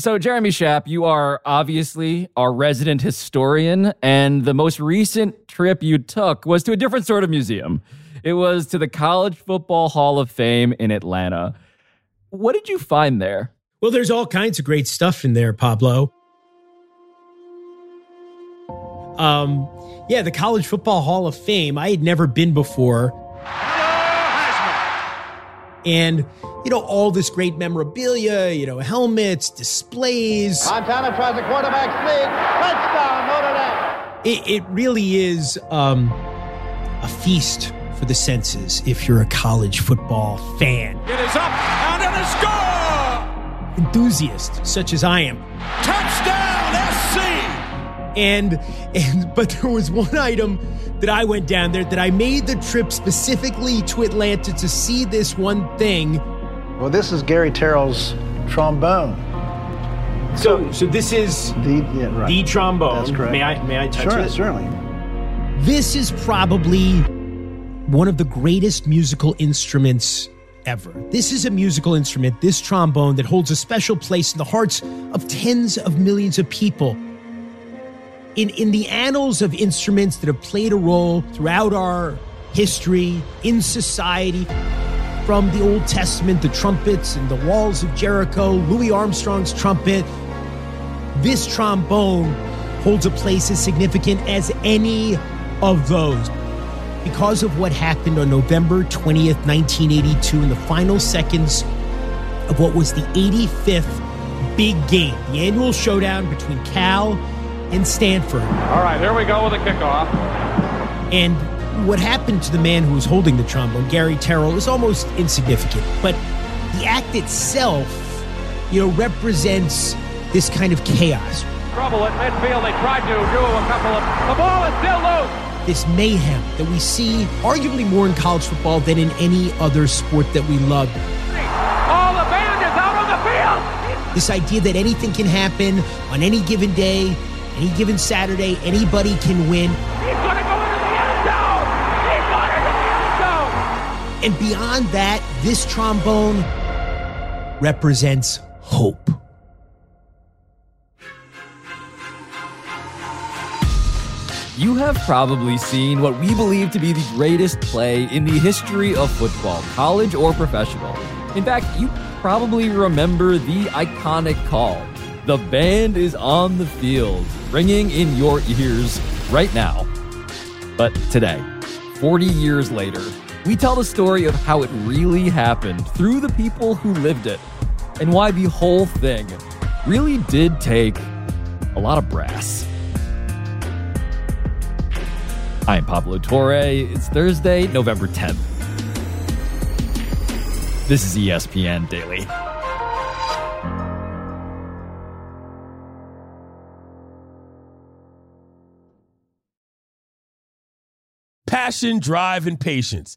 So, Jeremy Schaap, you are obviously our resident historian, and the most recent trip you took was to a different sort of museum. It was to the College Football Hall of Fame in Atlanta. What did you find there? Well, there's all kinds of great stuff in there, Pablo. Um, yeah, the College Football Hall of Fame. I had never been before. And you know, all this great memorabilia, you know, helmets, displays. Montana tries a quarterback sneak. Touchdown, Notre Dame. It, it really is um, a feast for the senses if you're a college football fan. It is up and it is score! Enthusiast, such as I am. Touchdown, SC! And, and, but there was one item that I went down there that I made the trip specifically to Atlanta to see this one thing well, this is Gary Tyrrell's trombone. So, so this is the yeah, right. the trombone. That's correct. May I may I touch sure, it? Certainly. This is probably one of the greatest musical instruments ever. This is a musical instrument, this trombone, that holds a special place in the hearts of tens of millions of people. In, in the annals of instruments that have played a role throughout our history, in society, from the Old Testament, the trumpets and the walls of Jericho, Louis Armstrong's trumpet. This trombone holds a place as significant as any of those. Because of what happened on November 20th, 1982, in the final seconds of what was the 85th big game, the annual showdown between Cal and Stanford. All right, here we go with the kickoff. And what happened to the man who was holding the trombone, Gary Tyrrell, is almost insignificant. But the act itself, you know, represents this kind of chaos. Trouble at midfield. They tried to do a couple of. The ball is still loose. This mayhem that we see arguably more in college football than in any other sport that we love. All the band is out on the field. This idea that anything can happen on any given day, any given Saturday, anybody can win. And beyond that, this trombone represents hope. You have probably seen what we believe to be the greatest play in the history of football, college or professional. In fact, you probably remember the iconic call. The band is on the field, ringing in your ears right now. But today, 40 years later, we tell the story of how it really happened through the people who lived it and why the whole thing really did take a lot of brass. I'm Pablo Torre. It's Thursday, November 10th. This is ESPN Daily. Passion, drive, and patience.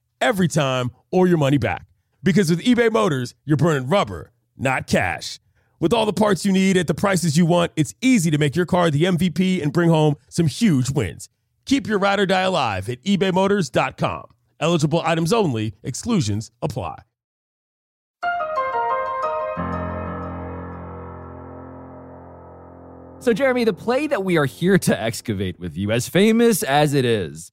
every time or your money back. Because with eBay Motors, you're burning rubber, not cash. With all the parts you need at the prices you want, it's easy to make your car the MVP and bring home some huge wins. Keep your ride or die alive at ebaymotors.com. Eligible items only, exclusions apply. So, Jeremy, the play that we are here to excavate with you, as famous as it is,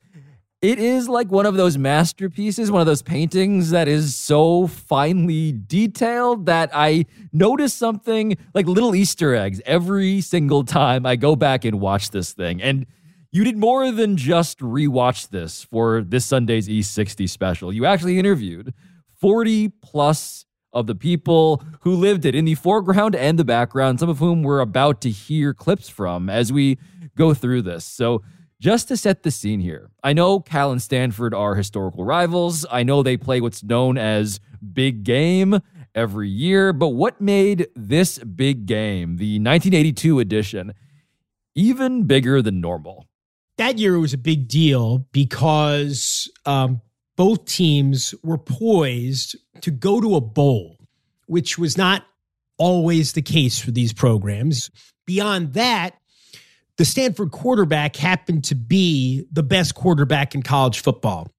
it is like one of those masterpieces, one of those paintings that is so finely detailed that I notice something like little Easter eggs every single time I go back and watch this thing. And you did more than just rewatch this for this Sunday's E60 special. You actually interviewed 40 plus of the people who lived it in the foreground and the background, some of whom we're about to hear clips from as we go through this. So, just to set the scene here, I know Cal and Stanford are historical rivals. I know they play what's known as big game. every year. But what made this big game, the 1982 edition, even bigger than normal? That year was a big deal because um, both teams were poised to go to a bowl, which was not always the case for these programs. Beyond that, the Stanford quarterback happened to be the best quarterback in college football,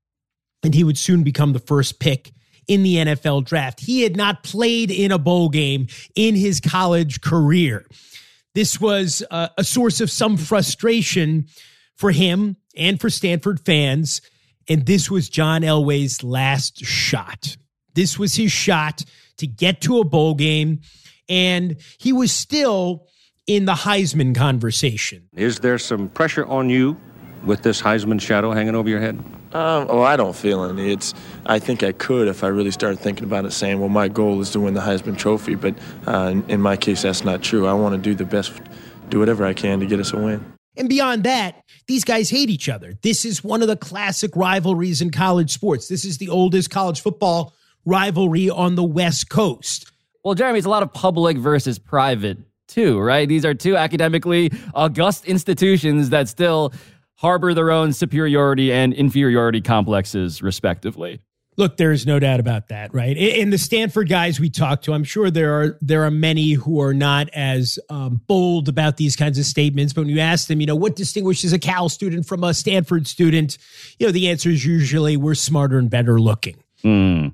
and he would soon become the first pick in the NFL draft. He had not played in a bowl game in his college career. This was a, a source of some frustration for him and for Stanford fans. And this was John Elway's last shot. This was his shot to get to a bowl game. And he was still in the Heisman conversation. Is there some pressure on you with this Heisman shadow hanging over your head? Um, oh, I don't feel any. It's. I think I could if I really started thinking about it, saying, "Well, my goal is to win the Heisman Trophy." But uh, in, in my case, that's not true. I want to do the best, do whatever I can to get us a win. And beyond that, these guys hate each other. This is one of the classic rivalries in college sports. This is the oldest college football rivalry on the West Coast. Well, Jeremy, it's a lot of public versus private too, right? These are two academically august institutions that still harbor their own superiority and inferiority complexes, respectively. Look, there is no doubt about that, right? In the Stanford guys we talked to, I'm sure there are there are many who are not as um, bold about these kinds of statements. But when you ask them, you know, what distinguishes a Cal student from a Stanford student, you know, the answer is usually we're smarter and better looking, mm.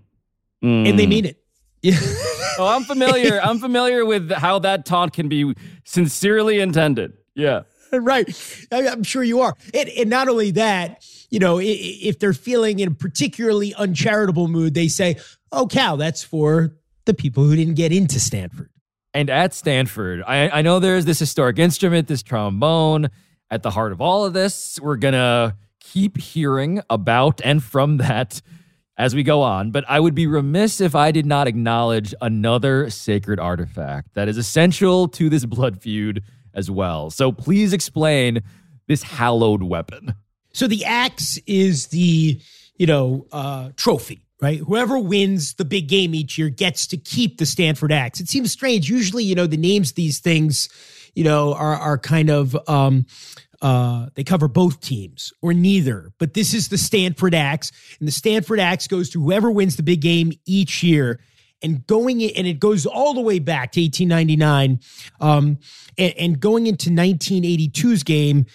Mm. and they mean it. oh, I'm familiar. I'm familiar with how that taunt can be sincerely intended. Yeah. Right. I'm sure you are. And, and not only that, you know, if they're feeling in a particularly uncharitable mood, they say, oh, Cal, that's for the people who didn't get into Stanford. And at Stanford, I, I know there's this historic instrument, this trombone. At the heart of all of this, we're going to keep hearing about and from that as we go on, but I would be remiss if I did not acknowledge another sacred artifact that is essential to this blood feud as well. So please explain this hallowed weapon. So the axe is the, you know, uh, trophy right? Whoever wins the big game each year gets to keep the Stanford Axe. It seems strange. Usually, you know, the names these things, you know, are are kind of um, uh, they cover both teams or neither, but this is the Stanford Axe, and the Stanford Axe goes to whoever wins the big game each year. And going in, and it goes all the way back to 1899, um, and, and going into 1982's game,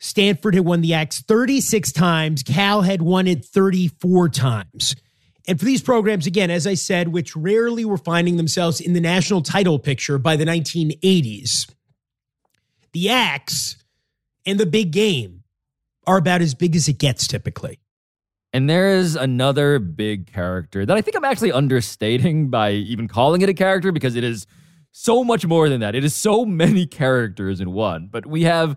Stanford had won the Axe 36 times. Cal had won it 34 times. And for these programs, again, as I said, which rarely were finding themselves in the national title picture by the 1980s, the Axe and the big game are about as big as it gets typically. And there is another big character that I think I'm actually understating by even calling it a character because it is so much more than that. It is so many characters in one. But we have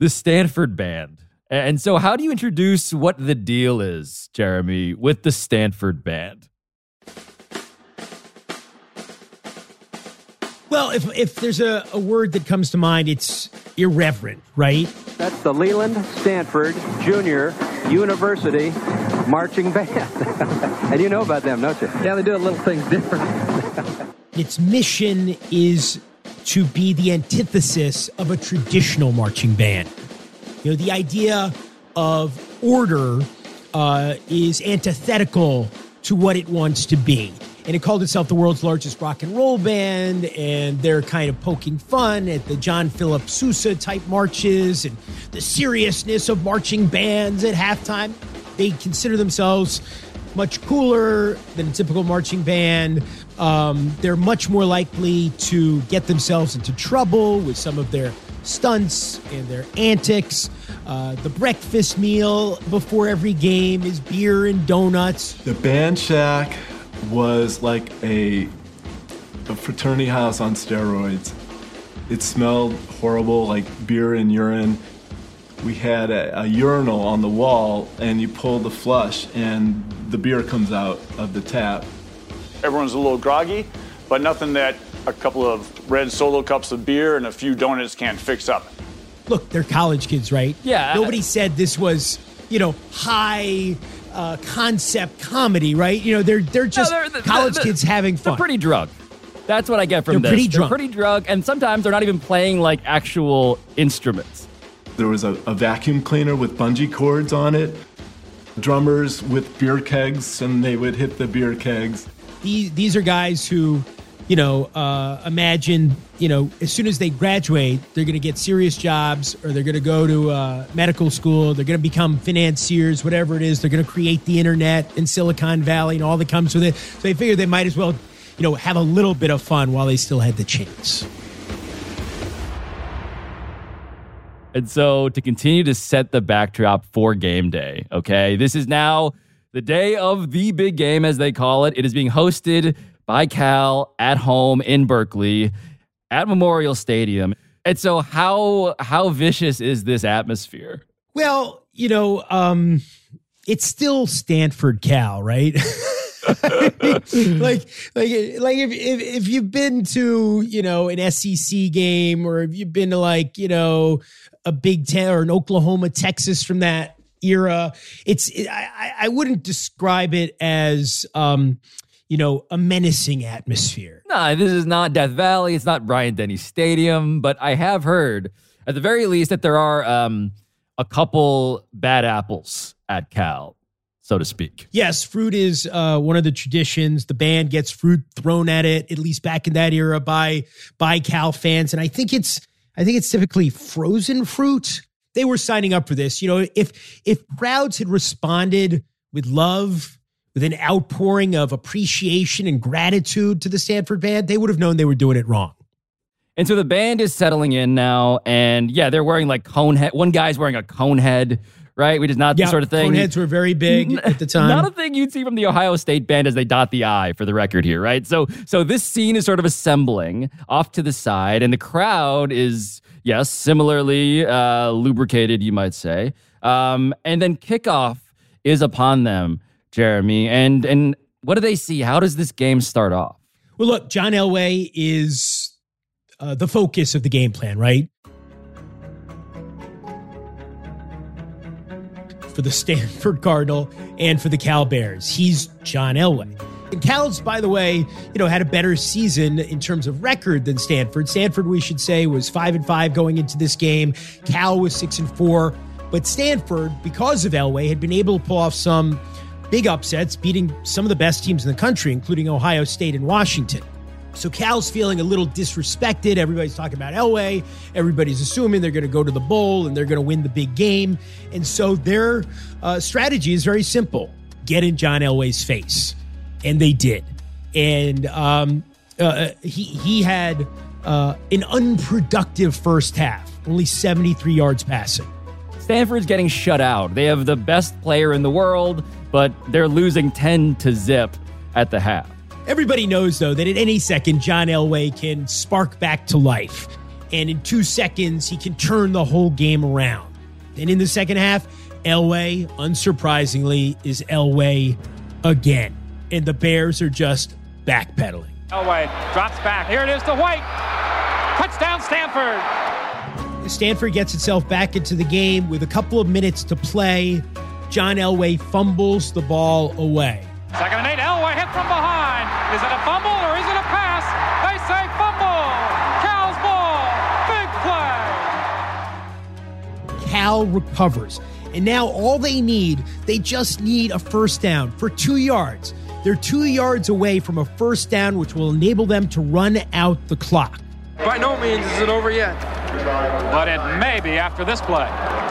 the Stanford Band. And so, how do you introduce what the deal is, Jeremy, with the Stanford Band? Well, if if there's a, a word that comes to mind, it's irreverent, right? That's the Leland Stanford Junior University Marching Band. and you know about them, don't you? Yeah, they do a little things different. its mission is to be the antithesis of a traditional marching band. You know, the idea of order uh, is antithetical to what it wants to be and it called itself the world's largest rock and roll band. And they're kind of poking fun at the John Philip Sousa type marches and the seriousness of marching bands at halftime. They consider themselves much cooler than a typical marching band. Um, they're much more likely to get themselves into trouble with some of their stunts and their antics. Uh, the breakfast meal before every game is beer and donuts. The band shack was like a, a fraternity house on steroids. It smelled horrible, like beer and urine. We had a, a urinal on the wall, and you pull the flush, and the beer comes out of the tap. Everyone's a little groggy, but nothing that a couple of red solo cups of beer and a few donuts can't fix up. Look, they're college kids, right? Yeah. Nobody said this was you know, high uh, concept comedy, right? You know, they're they're just No, they're- college they're- kids having They're fun. pretty drunk. That's what I get from They're this. pretty drunk. They're pretty drunk, and sometimes they're not even playing like actual instruments. There was a, a vacuum cleaner with bungee cords on it, drummers with beer kegs, and they would hit the beer kegs. these these are guys who, you know, uh, imagine you know as soon as they graduate, they're going to get serious jobs or they're going to go to uh, medical school. They're going to become financiers, whatever it is. They're going to create the internet in Silicon Valley and all that comes with it. So they figure they might as well, you know, have a little bit of fun while they still had the chance. And so to continue to set the backdrop for game day, okay, this is now the day of the big game, as they call it. It is being hosted by Cal at home in Berkeley at Memorial Stadium. And so how how vicious is this atmosphere? Well, you know, um, it's still Stanford Cal, right? like, like, like if, if if you've been to you know an SEC game or if you've been to like you know a Big Ten or an Oklahoma Texas from that era, it's it, I- I wouldn't describe it as um you know a menacing atmosphere. No, this is not Death Valley. It's not Bryant-Denny Stadium. But I have heard, at the very least, that there are um, a couple bad apples at Cal, so to speak. Yes, fruit is uh, one of the traditions. The band gets fruit thrown at it, at least back in that era, by by Cal fans, and I think it's I think it's typically frozen fruit. They were signing up for this. You know, if if crowds had responded with love, with an outpouring of appreciation and gratitude to the Stanford band, they would have known they were doing it wrong. And so the band is settling in now, and yeah, they're wearing like cone head. One guy's wearing a cone head, right? Which is not the sort of thing. cone heads were very big at the time. Not a thing you'd see from the Ohio State band as they dot the I for the record here, right? So so this scene is sort of assembling off to the side, and the crowd is, yes, similarly uh, lubricated, you might say. Um, and then kickoff is upon them, Jeremy. And and what do they see? How does this game start off? Well, look, John Elway is uh, the focus of the game plan, right? For the Stanford Cardinal and for the Cal Bears. He's John Elway. And Cal's, by the way, you know, had a better season in terms of record than Stanford. Stanford, we should say, was five and five going into this game. Cal was six and four. But Stanford, because of Elway, had been able to pull off some big upsets, beating some of the best teams in the country, including Ohio State and Washington. So Cal's feeling a little disrespected. Everybody's talking about Elway. Everybody's assuming they're going to go to the bowl and they're going to win the big game. And so their uh, strategy is very simple get in John Elway's face. And they did. And um, uh, he, he had uh, an unproductive first half, only 73 yards passing. Stanford's getting shut out. They have the best player in the world, but they're losing 10 to zip at the half. Everybody knows, though, that at any second, John Elway can spark back to life. And in two seconds, he can turn the whole game around. And in the second half, Elway, unsurprisingly, is Elway again. And the Bears are just backpedaling. Elway drops back. Here it is to White. Touchdown, Stanford. Stanford gets itself back into the game with a couple of minutes to play. John Elway fumbles the ball away. Second and eight. Elway hit from behind. Is it a fumble or is it a pass? They say fumble. Cal's ball. Big play. Cal recovers. And now all they need, they just need a first down for two yards. They're two yards away from a first down, which will enable them to run out the clock. By no means is it over yet. But it may be after this play.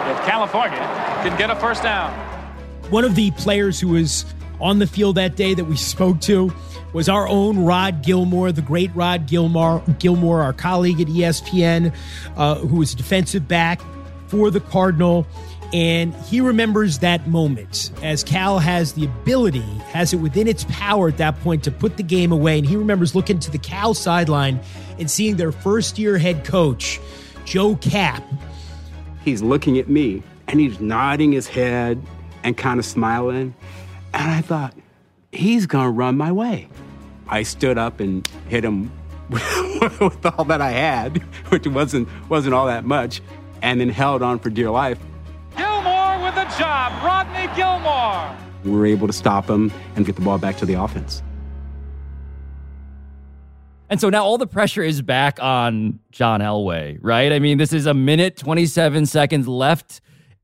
If California can get a first down. One of the players who was on the field that day that we spoke to was our own Rod Gilmore, the great Rod Gilmore, Gilmore, our colleague at ESPN, uh, who was defensive back for the Cardinal. And he remembers that moment as Cal has the ability, has it within its power at that point to put the game away. And he remembers looking to the Cal sideline and seeing their first year head coach, Joe Kapp. He's looking at me and he's nodding his head and kind of smiling. And I thought, he's going to run my way. I stood up and hit him with all that I had, which wasn't, wasn't all that much, and then held on for dear life. Gilmore with the job, Rodney Gilmore. We were able to stop him and get the ball back to the offense. And so now all the pressure is back on John Elway, right? I mean, this is a minute 27 seconds left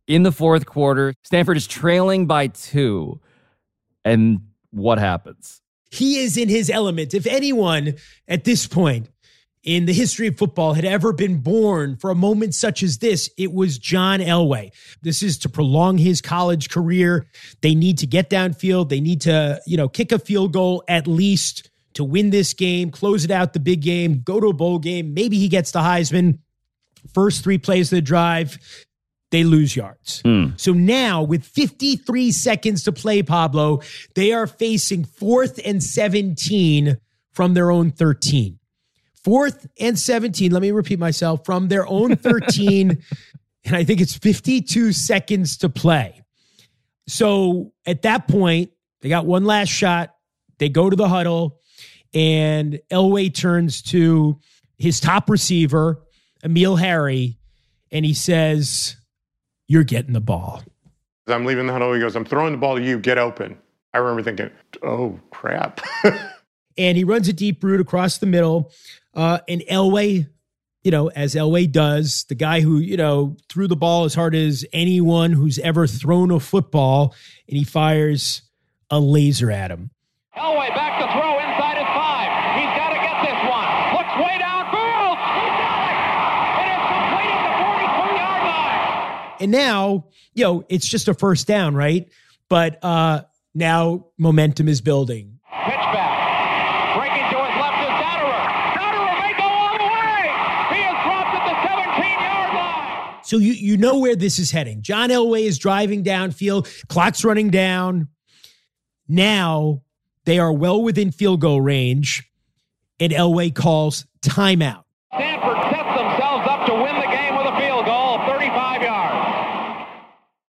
in the fourth quarter. Stanford is trailing by two. And what happens? He is in his element. If anyone at this point in the history of football had ever been born for a moment such as this, it was John Elway. This is to prolong his college career. They need to get downfield. They need to, you know, kick a field goal at least to win this game, close it out the big game, go to a bowl game. Maybe he gets the Heisman. First three plays of the drive, they lose yards. Mm. So now, with 53 seconds to play, Pablo, they are facing fourth and 17 from their own 13. Fourth and 17, let me repeat myself, from their own 13. and I think it's 52 seconds to play. So at that point, they got one last shot. They go to the huddle and Elway turns to his top receiver, Emile Harry, and he says, You're getting the ball. I'm leaving the huddle. He goes, I'm throwing the ball to you. Get open. I remember thinking, oh, crap. and he runs a deep route across the middle. Uh, and Elway, you know, as Elway does, the guy who, you know, threw the ball as hard as anyone who's ever thrown a football, and he fires a laser at him. Elway back to throw inside his five. He's got to get this one. Looks way downfield. He got it. It is complete at the 42 yard line. And now, you know, it's just a first down, right? But uh now momentum is building. Pitch back. Breaking to his left is Dotterer. Dotterer may go all the way. He is dropped at the 17 yard line. So you you know where this is heading. John Elway is driving downfield, clock's running down. Now they are well within field goal range, and Elway calls timeout. Stanford sets themselves up to win the game with a field goal, 35 yards.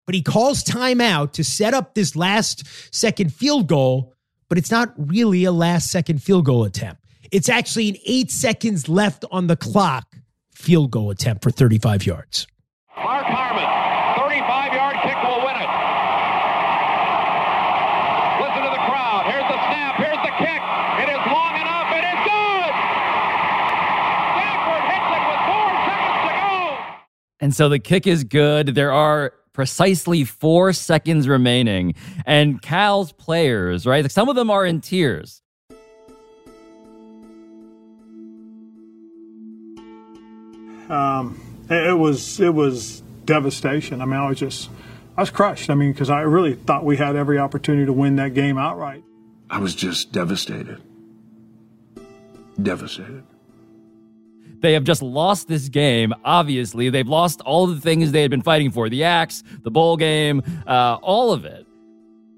But he calls timeout to set up this last second field goal, but it's not really a last second field goal attempt. It's actually an eight seconds left on the clock field goal attempt for 35 yards. Mark Harmon, 35 yard kick will win it. Listen to the crowd. Here's the snap. Here's the kick. It is long enough. It is good. Stanford hits it with four seconds to go. And so the kick is good. There are precisely four seconds remaining. And Cal's players, right? Some of them are in tears. Um, it, it was it was devastation. I mean, I was just I was crushed. I mean, because I really thought we had every opportunity to win that game outright. I was just devastated. Devastated. They have just lost this game. Obviously, they've lost all the things they had been fighting for the axe, the bowl game, uh, all of it.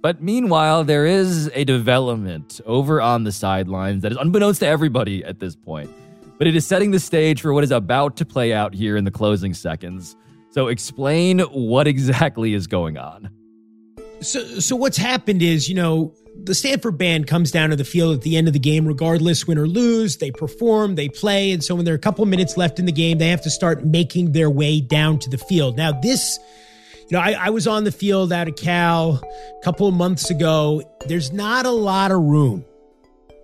But meanwhile, there is a development over on the sidelines that is unbeknownst to everybody at this point. But it is setting the stage for what is about to play out here in the closing seconds. So, explain what exactly is going on. So, so what's happened is, you know, the Stanford band comes down to the field at the end of the game, regardless win or lose. They perform, they play, and so when there are a couple minutes left in the game, they have to start making their way down to the field. Now, this, you know, I, I was on the field out of Cal a couple of months ago. There's not a lot of room.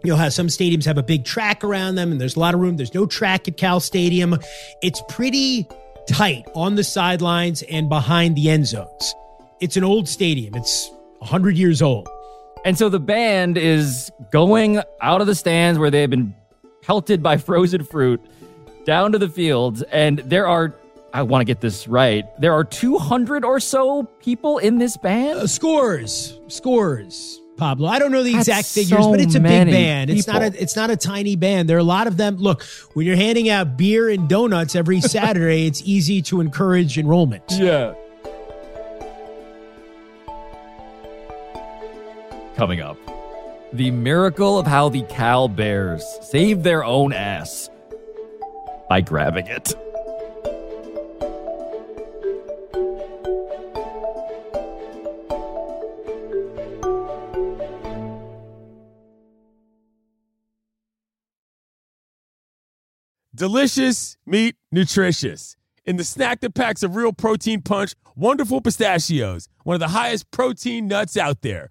You know how some stadiums have a big track around them, and there's a lot of room. There's no track at Cal Stadium. It's pretty tight on the sidelines and behind the end zones. It's an old stadium. It's 100 years old. And so the band is going out of the stands where they've been pelted by frozen fruit down to the fields. And there are, I want to get this right, there are 200 or so people in this band? Uh, scores, scores. Pablo. I don't know the That's exact figures, so but it's a big many band. It's not a it's not a tiny band. There are a lot of them. Look, when you're handing out beer and donuts every Saturday, it's easy to encourage enrollment. Yeah. Coming up, the miracle of how the Cal Bears saved their own ass by grabbing it. Delicious meat nutritious. in the snack that packs a real protein punch, Wonderful Pistachios, one of the highest protein nuts out there.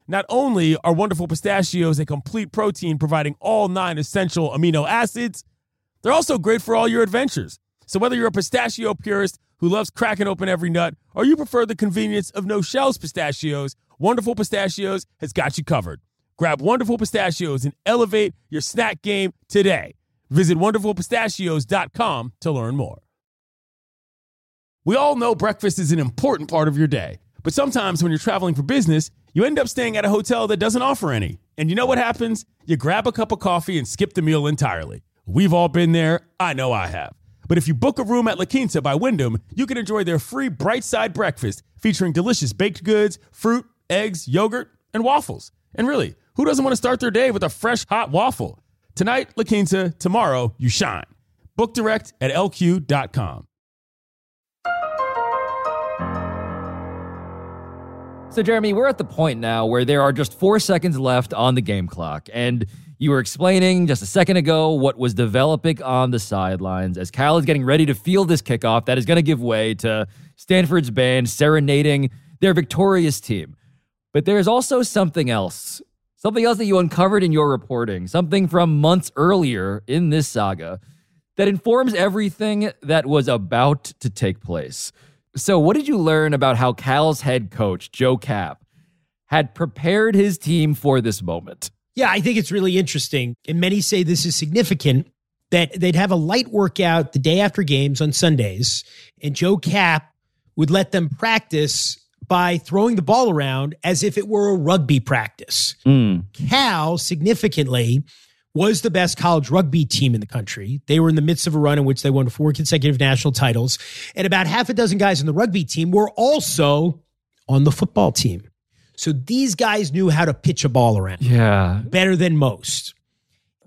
not only are wonderful pistachios a complete protein providing all nine essential amino acids, they're also great for all your adventures. So whether you're a pistachio purist who loves cracking open every nut or you prefer the convenience of no shells pistachios, Wonderful Pistachios has got you covered. Grab Wonderful Pistachios and elevate your snack game today. Visit wonderfulpistachios.com to learn more. We all know breakfast is an important part of your day, but sometimes when you're traveling for business, you end up staying at a hotel that doesn't offer any. And you know what happens? You grab a cup of coffee and skip the meal entirely. We've all been there. I know I have. But if you book a room at La Quinta by Wyndham, you can enjoy their free bright side breakfast featuring delicious baked goods, fruit, eggs, yogurt, and waffles. And really, who doesn't want to start their day with a fresh hot waffle? Tonight, La Quinta, tomorrow, you shine. Book direct at lq.com. So, Jeremy, we're at the point now where there are just four seconds left on the game clock. And you were explaining just a second ago what was developing on the sidelines as Cal is getting ready to field this kickoff that is going to give way to Stanford's band serenading their victorious team. But there's also something else, something else that you uncovered in your reporting, something from months earlier in this saga that informs everything that was about to take place. So, what did you learn about how Cal's head coach, Joe Kapp, had prepared his team for this moment? Yeah, I think it's really interesting. And many say this is significant that they'd have a light workout the day after games on Sundays, and Joe Kapp would let them practice by throwing the ball around as if it were a rugby practice. Mm. Cal, significantly, was the best college rugby team in the country. They were in the midst of a run in which they won four consecutive national titles. And about half a dozen guys in the rugby team were also on the football team. So these guys knew how to pitch a ball around. Yeah. Better than most.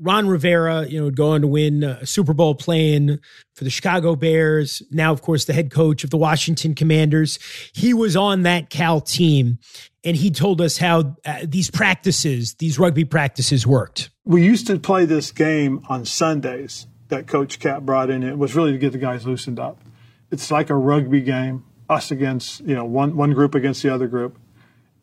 Ron Rivera, you know, would go on to win a Super Bowl playing for the Chicago Bears. Now, of course, the head coach of the Washington Commanders. He was on that Cal team, and he told us how uh, these practices, these rugby practices, worked. We used to play this game on Sundays that Coach Kapp brought in. It was really to get the guys loosened up. It's like a rugby game, us against you know one one group against the other group,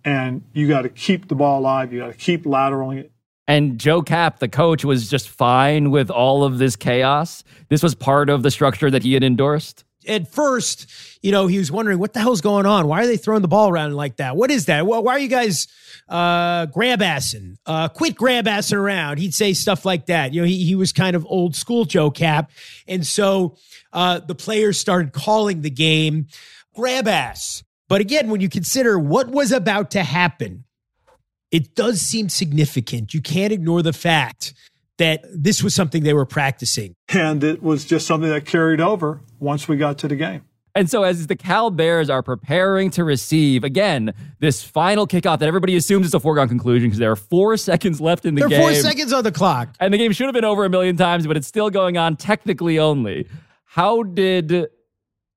and you got to keep the ball alive. You got to keep lateraling it. And Joe Kapp, the coach, was just fine with all of this chaos. This was part of the structure that he had endorsed. At first, you know, he was wondering what the hell's going on. Why are they throwing the ball around like that? What is that? Why are you guys uh, grab assing? Uh, quit grab assing around. He'd say stuff like that. You know, he, he was kind of old school Joe Kapp, And so uh, the players started calling the game grab ass. But again, when you consider what was about to happen, it does seem significant. You can't ignore the fact that this was something they were practicing. And it was just something that carried over once we got to the game. And so, as the Cal Bears are preparing to receive, again, this final kickoff that everybody assumes is a foregone conclusion because there are four seconds left in the there game. There are four seconds on the clock. And the game should have been over a million times, but it's still going on technically only. How did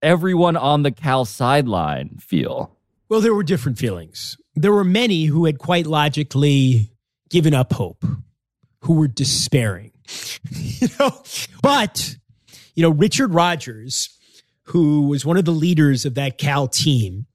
everyone on the Cal sideline feel? Well, there were different feelings. There were many who had quite logically given up hope, who were despairing. you know, but you know, Richard Rodgers, who was one of the leaders of that Cal team,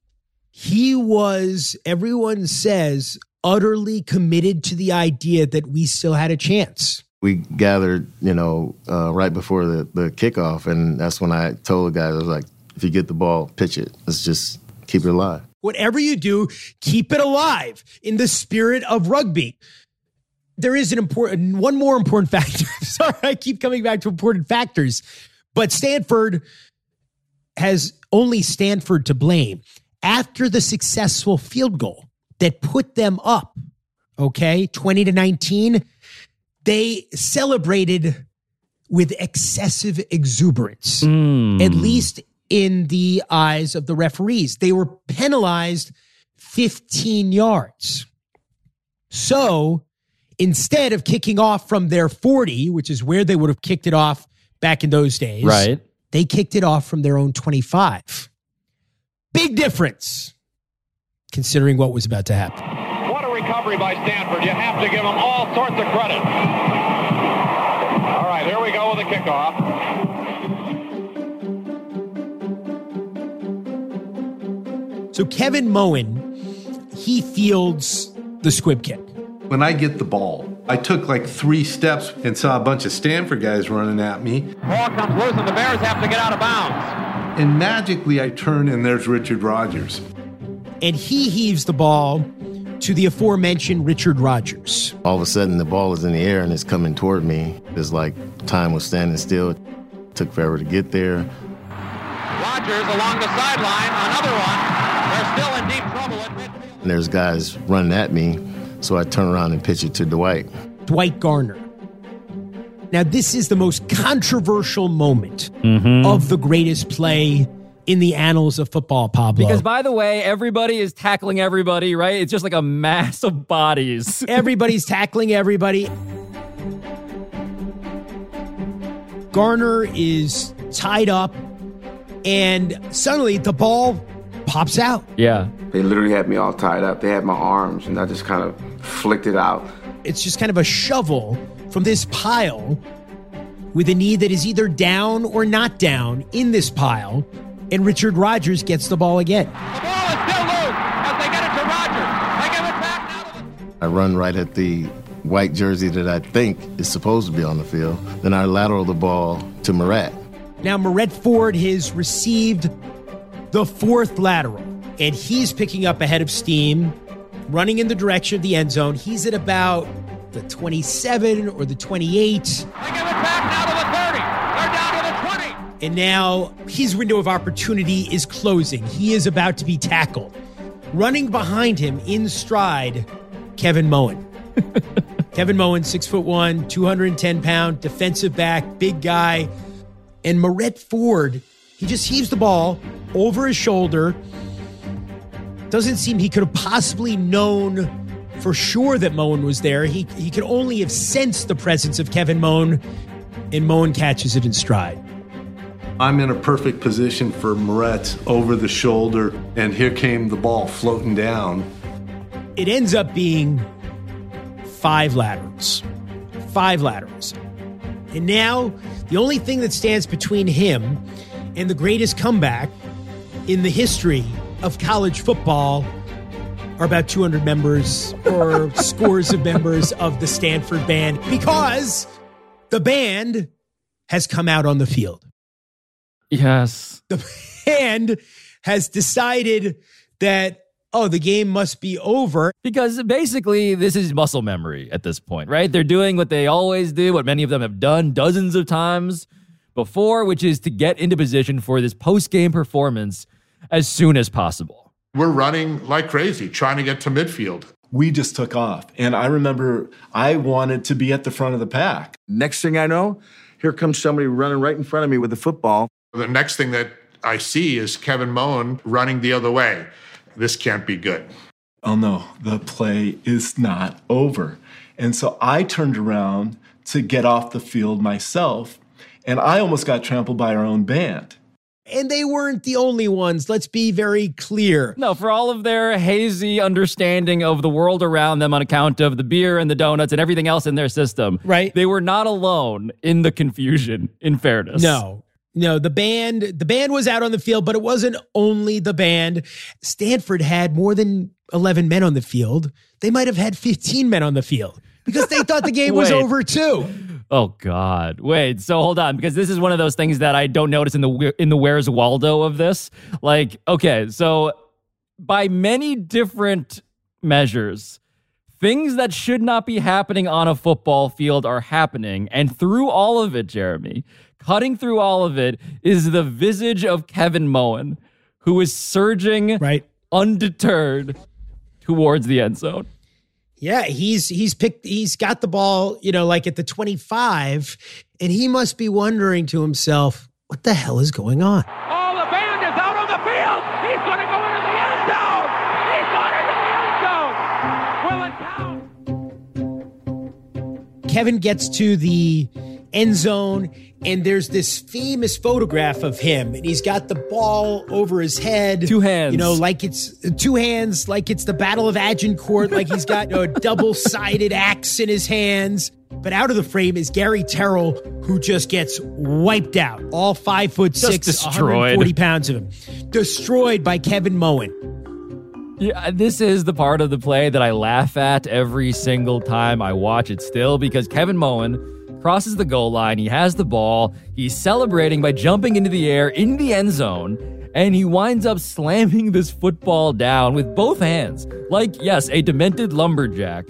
he was, everyone says, utterly committed to the idea that we still had a chance. We gathered, you know, uh, right before the, the kickoff, and that's when I told the guys, I was like, if you get the ball, pitch it. Let's just keep it alive. Whatever you do, keep it alive in the spirit of rugby. There is an important one more important factor. Sorry, I keep coming back to important factors. But Stanford has only Stanford to blame. After the successful field goal that put them up, okay, 20 to 19, they celebrated with excessive exuberance, mm. at least in the eyes of the referees. They were penalized 15 yards. So instead of kicking off from their 40, which is where they would have kicked it off back in those days, Right. they kicked it off from their own 25. Big difference considering what was about to happen. What a recovery by Stanford. You have to give them all sorts of credit. All right, here we go with the kickoff. So Kevin Moen, he fields the squib kick. When I get the ball, I took like three steps and saw a bunch of Stanford guys running at me. Ball comes loose and the Bears have to get out of bounds. And magically, I turn and there's Richard Rodgers. And he heaves the ball to the aforementioned Richard Rodgers. All of a sudden, the ball is in the air and it's coming toward me. It's like time was standing still. It took forever to get there. Rodgers along the sideline, another one. They're still in deep trouble at midfield. And there's guys running at me, so I turn around and pitch it to Dwight. Dwight Garner. Now, this is the most controversial moment Mhm. of the greatest play in the annals of football, Pablo. Because by the way, everybody is tackling everybody, right? It's just like a mass of bodies. Everybody's tackling everybody. Garner is tied up, and suddenly the ball pops out. Yeah. They literally had me all tied up. They had my arms, and I just kind of flicked it out. It's just kind of a shovel from this pile with a knee that is either down or not down in this pile. And Richard Rodgers gets the ball again. The ball is still loose as they get it to Rodgers. They give it back now to the I run right at the white jersey that I think is supposed to be on the field. Then I lateral the ball to Mariet. Now, Mariet Ford has received the fourth lateral, and he's picking up ahead of steam, running in the direction of the end zone. He's at about the 27 or the 28. They give it back now to the 30. They're down to the 20. And now his window of opportunity is closing. He is about to be tackled. Running behind him in stride, Kevin Moen. Kevin Moen, six foot one, 210 pound, defensive back, big guy. And Mariet Ford, he just heaves the ball over his shoulder. Doesn't seem he could have possibly known for sure that Moen was there. He, he could only have sensed the presence of Kevin Moen, and Moen catches it in stride. I'm in a perfect position for Mariet's over the shoulder, and here came the ball floating down. it ends up being five laterals. Five laterals. And now the only thing that stands between him and the greatest comeback in the history of college football are about 200 members or scores of members of the Stanford band because the band has come out on the field. Yes. The band has decided that, oh, the game must be over. Because basically, this is muscle memory at this point, right? They're doing what they always do, what many of them have done dozens of times before, which is to get into position for this post game performance as soon as possible. We're running like crazy, trying to get to midfield. We just took off. And I remember I wanted to be at the front of the pack. Next thing I know, here comes somebody running right in front of me with a football. The next thing that I see is Kevin Moen running the other way. This can't be good. Oh no, the play is not over. And so I turned around to get off the field myself, and I almost got trampled by our own band. And they weren't the only ones. Let's be very clear. No, for all of their hazy understanding of the world around them on account of the beer and the donuts and everything else in their system, right? They were not alone in the confusion, in fairness. No. No, the band the band was out on the field, but it wasn't only the band. Stanford had more than 11 men on the field. They might have had 15 men on the field because they thought the game was over too. Oh God! Wait. So hold on, because this is one of those things that I don't notice in the in the Where's Waldo of this. Like, okay, so by many different measures, things that should not be happening on a football field are happening, and through all of it, Jeremy, cutting through all of it is the visage of Kevin Moen, who is surging right undeterred towards the end zone. Yeah, he's he's picked he's got the ball, you know, like at the 25 and he must be wondering to himself, what the hell is going on? All the band is out on the field. He's going to go into the end zone. He's going into the end zone. Will it count? Kevin gets to the end zone, and there's this famous photograph of him, and he's got the ball over his head. Two hands. You know, like it's two hands, like it's the Battle of Agincourt, like he's got you know, a double sided axe in his hands. But out of the frame is Gary Tyrrell, who just gets wiped out. All five foot six, destroyed. 140 pounds of him. Destroyed by Kevin Moen. Yeah, this is the part of the play that I laugh at every single time I watch it still because Kevin Moen crosses the goal line. He has the ball. He's celebrating by jumping into the air in the end zone. And he winds up slamming this football down with both hands, like, yes, a demented lumberjack,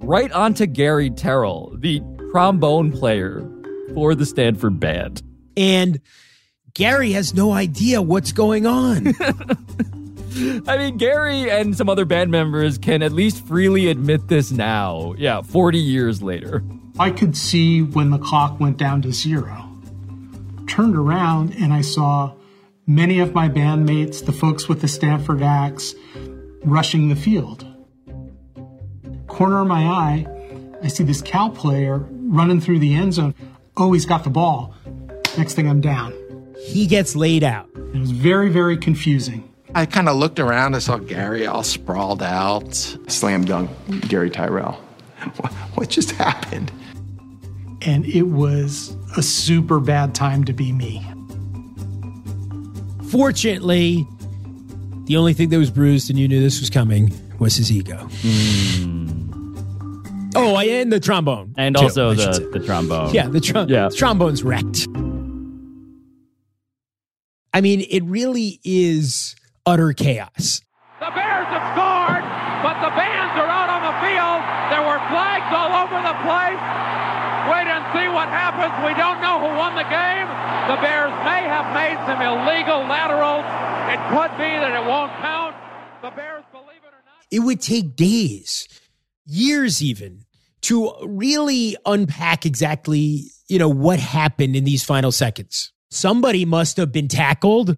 right onto Gary Tyrrell, the trombone player for the Stanford band. And Gary has no idea what's going on. I mean, Gary and some other band members can at least freely admit this now. Yeah, 40 years later. I could see when the clock went down to zero. Turned around and I saw many of my bandmates, the folks with the Stanford axe, rushing the field. Corner of my eye, I see this Cal player running through the end zone. Oh, he's got the ball. Next thing I'm down. He gets laid out. It was very, very confusing. I kind of looked around. I saw Gary all sprawled out. Slam dunk Gary Tyrrell. What just happened? And it was a super bad time to be me. Fortunately, the only thing that was bruised, and you knew this was coming, was his ego. Hmm. Oh, I and the trombone. And too, also I the, the trombone. Yeah, the, trom- Yeah. the trombone's wrecked. I mean, it really is utter chaos. The Bears have scored, but the bands are out on the field. There were flags all over the place. Wait and see what happens. We don't know who won the game. The Bears may have made some illegal laterals. It could be that it won't count. The Bears believe it or not. It would take days, years even, to really unpack exactly, you know, what happened in these final seconds. Somebody must have been tackled.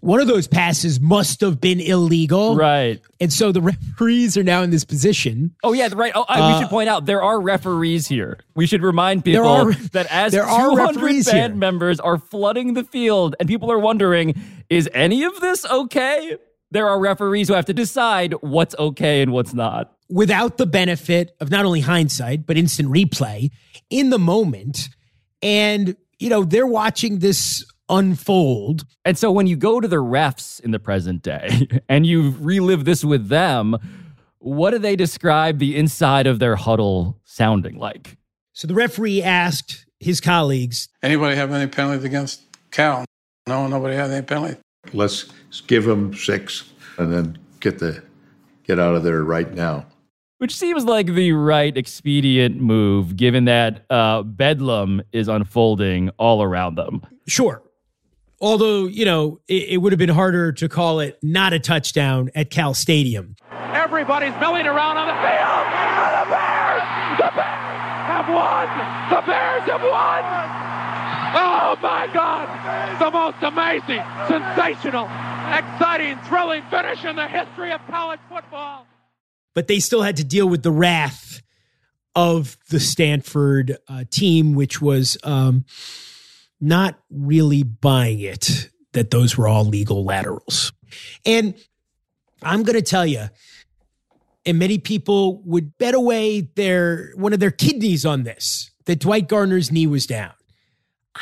One of those passes must have been illegal. Right. And so the referees are now in this position. Oh yeah, right. Oh, I- we Uh, should point out there are referees here. We should remind people are- that as there 200 referees band here. members are flooding the field, and people are wondering, is any of this okay? There are referees who have to decide what's okay and what's not. without the benefit of not only hindsight, but instant replay in the moment. And, you know, they're watching this unfold. And so when you go to the refs in the present day and you relive this with them, what do they describe the inside of their huddle sounding like? So the referee asked his colleagues, Anybody have any penalties against Cal? No, nobody has any penalties. Let's give them six and then get the get out of there right now. Which seems like the right expedient move, given that uh, Bedlam is unfolding all around them. sure. Although, you know, it, it would have been harder to call it not a touchdown at Cal Stadium. Everybody's milling around on the field. The Bears, the Bears have won. The Bears have won. Oh my God! The most amazing, sensational, exciting, thrilling finish in the history of college football. But they still had to deal with the wrath of the Stanford uh, team, which was um, not really buying it that those were all legal laterals. And I'm going to tell you, and many people would bet away their one of their kidneys on this that Dwight Garner's knee was down.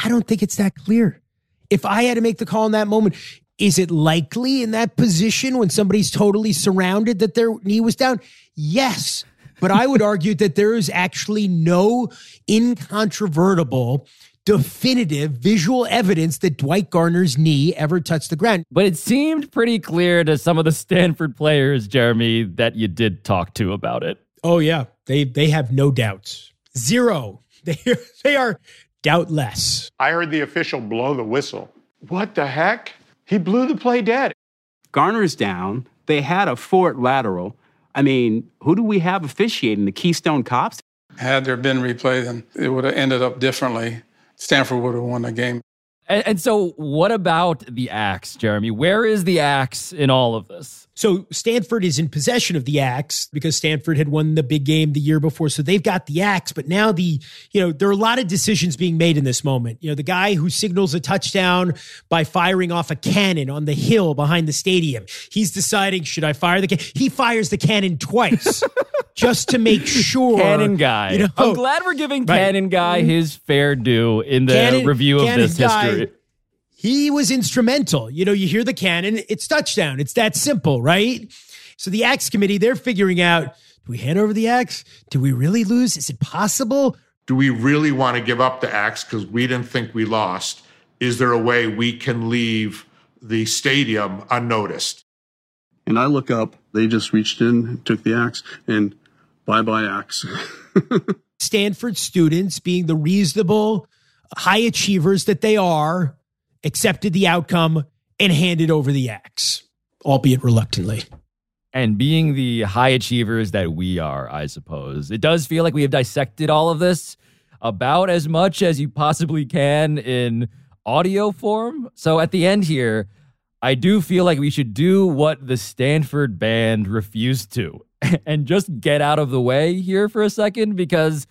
I don't think it's that clear. If I had to make the call in that moment, is it likely in that position when somebody's totally surrounded that their knee was down? Yes. But I would argue that there is actually no incontrovertible, definitive visual evidence that Dwight Garner's knee ever touched the ground. But it seemed pretty clear to some of the Stanford players, Jeremy, that you did talk to about it. Oh yeah, they they have no doubts. Zero. They they are doubtless. I heard the official blow the whistle. What the heck? He blew the play dead. Garner's down. They had a Fort lateral. I mean, who do we have officiating? The Keystone Cops? Had there been replay, then it would have ended up differently. Stanford would have won the game. And, and so, what about the axe, Jeremy? Where is the axe in all of this? So Stanford is in possession of the axe because Stanford had won the big game the year before. So they've got the axe, but now the, you know, there are a lot of decisions being made in this moment. You know, the guy who signals a touchdown by firing off a cannon on the hill behind the stadium, he's deciding, should I fire the cannon? He fires the cannon twice just to make sure. Cannon guy. You know, I'm glad we're giving Right. Cannon guy his fair due in the Cannon- review of Cannon this guy- history. he was instrumental. You know, you hear the cannon, it's touchdown. It's that simple, right? So the axe committee, they're figuring out do we hand over the axe? Do we really lose? Is it possible? Do we really want to give up the axe because we didn't think we lost? Is there a way we can leave the stadium unnoticed? And I look up, they just reached in, took the axe, and bye bye axe. Stanford students, being the reasonable high achievers that they are, accepted the outcome and handed over the axe, albeit reluctantly. and being the high achievers that we are, I suppose. It does feel like we have dissected all of this about as much as you possibly can in audio form. So at the end here, I do feel like we should do what the Stanford band refused to and just get out of the way here for a second because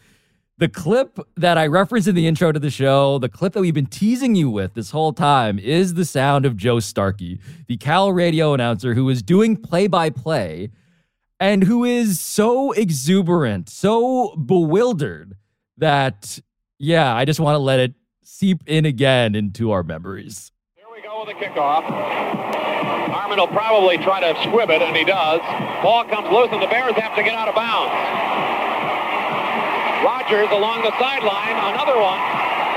the clip that I referenced in the intro to the show, the clip that we've been teasing you with this whole time, is the sound of Joe Starkey, the Cal radio announcer who is doing play by play and who is so exuberant, so bewildered that, yeah, I just want to let it seep in again into our memories. Here we go with the kickoff. Harmon will probably try to squib it, and he does. Ball comes loose, and the Bears have to get out of bounds. Rodgers along the sideline, another one.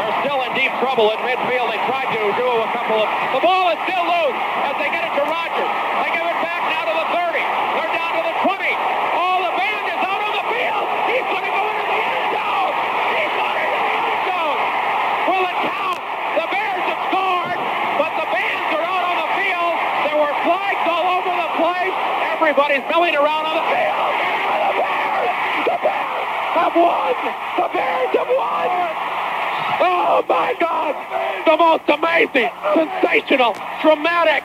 They're still in deep trouble at midfield. They tried to do a couple of. The ball is still loose as they get it to Rodgers. They give it back now to the 30. They're down to the 20. Oh, the band is out on the field. He's going to go into the end zone. He's going into the end zone. Will it count? The Bears have scored, but the bands are out on the field. There were flags all over the place. Everybody's milling around on the field. The Bears, the Bears have won. The Bears have won. Oh my God! The most amazing, sensational, dramatic,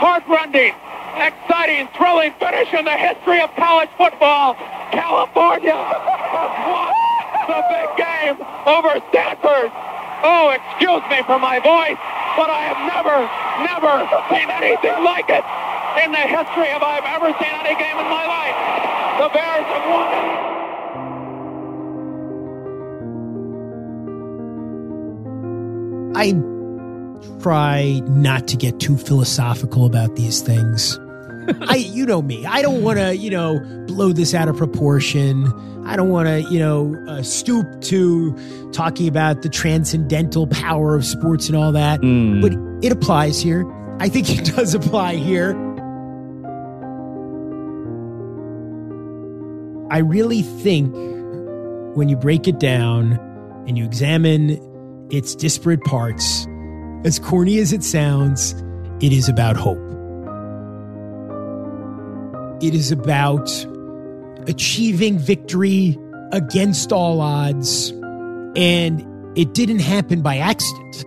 heartrending, exciting, thrilling finish in the history of college football. California has won the big game over Stanford. Oh, excuse me for my voice, but I have never, never seen anything like it in the history of I've ever seen any game in my life. The Bears have won. I try not to get too philosophical about these things. I, you know me. I don't want to, you know, blow this out of proportion. I don't want to, you know, uh, stoop to talking about the transcendental power of sports and all that. But it applies here. I think it does apply here. I really think when you break it down and you examine its disparate parts, as corny as it sounds, it is about hope. It is about achieving victory against all odds. And it didn't happen by accident.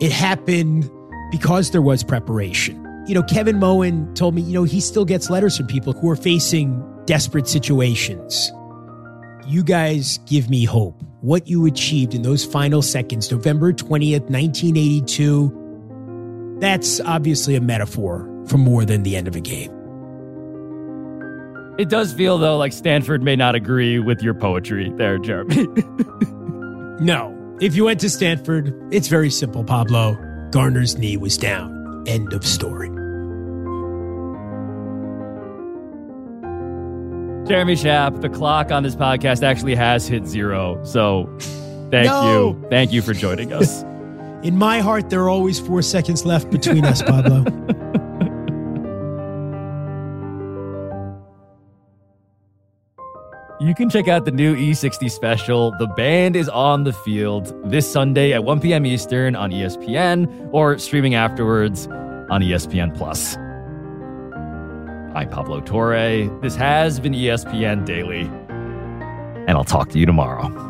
It happened because there was preparation. You know, Kevin Moen told me, you know, he still gets letters from people who are facing desperate situations. You guys give me hope. What you achieved in those final seconds, November 20th, 1982, that's obviously a metaphor for more than the end of a game. It does feel, though, like Stanford may not agree with your poetry there, Jeremy. No. If you went to Stanford, it's very simple, Pablo. Garner's knee was down. End of story. Jeremy Schaap, the clock on this podcast actually has hit zero. So thank No. you. Thank you for joining us. In my heart, there are always four seconds left between us, Pablo. You can check out the new E60 special. The band is on the field this Sunday at 1 p.m. Eastern on ESPN or streaming afterwards on ESPN Plus. I'm Pablo Torre. This has been ESPN Daily, and I'll talk to you tomorrow.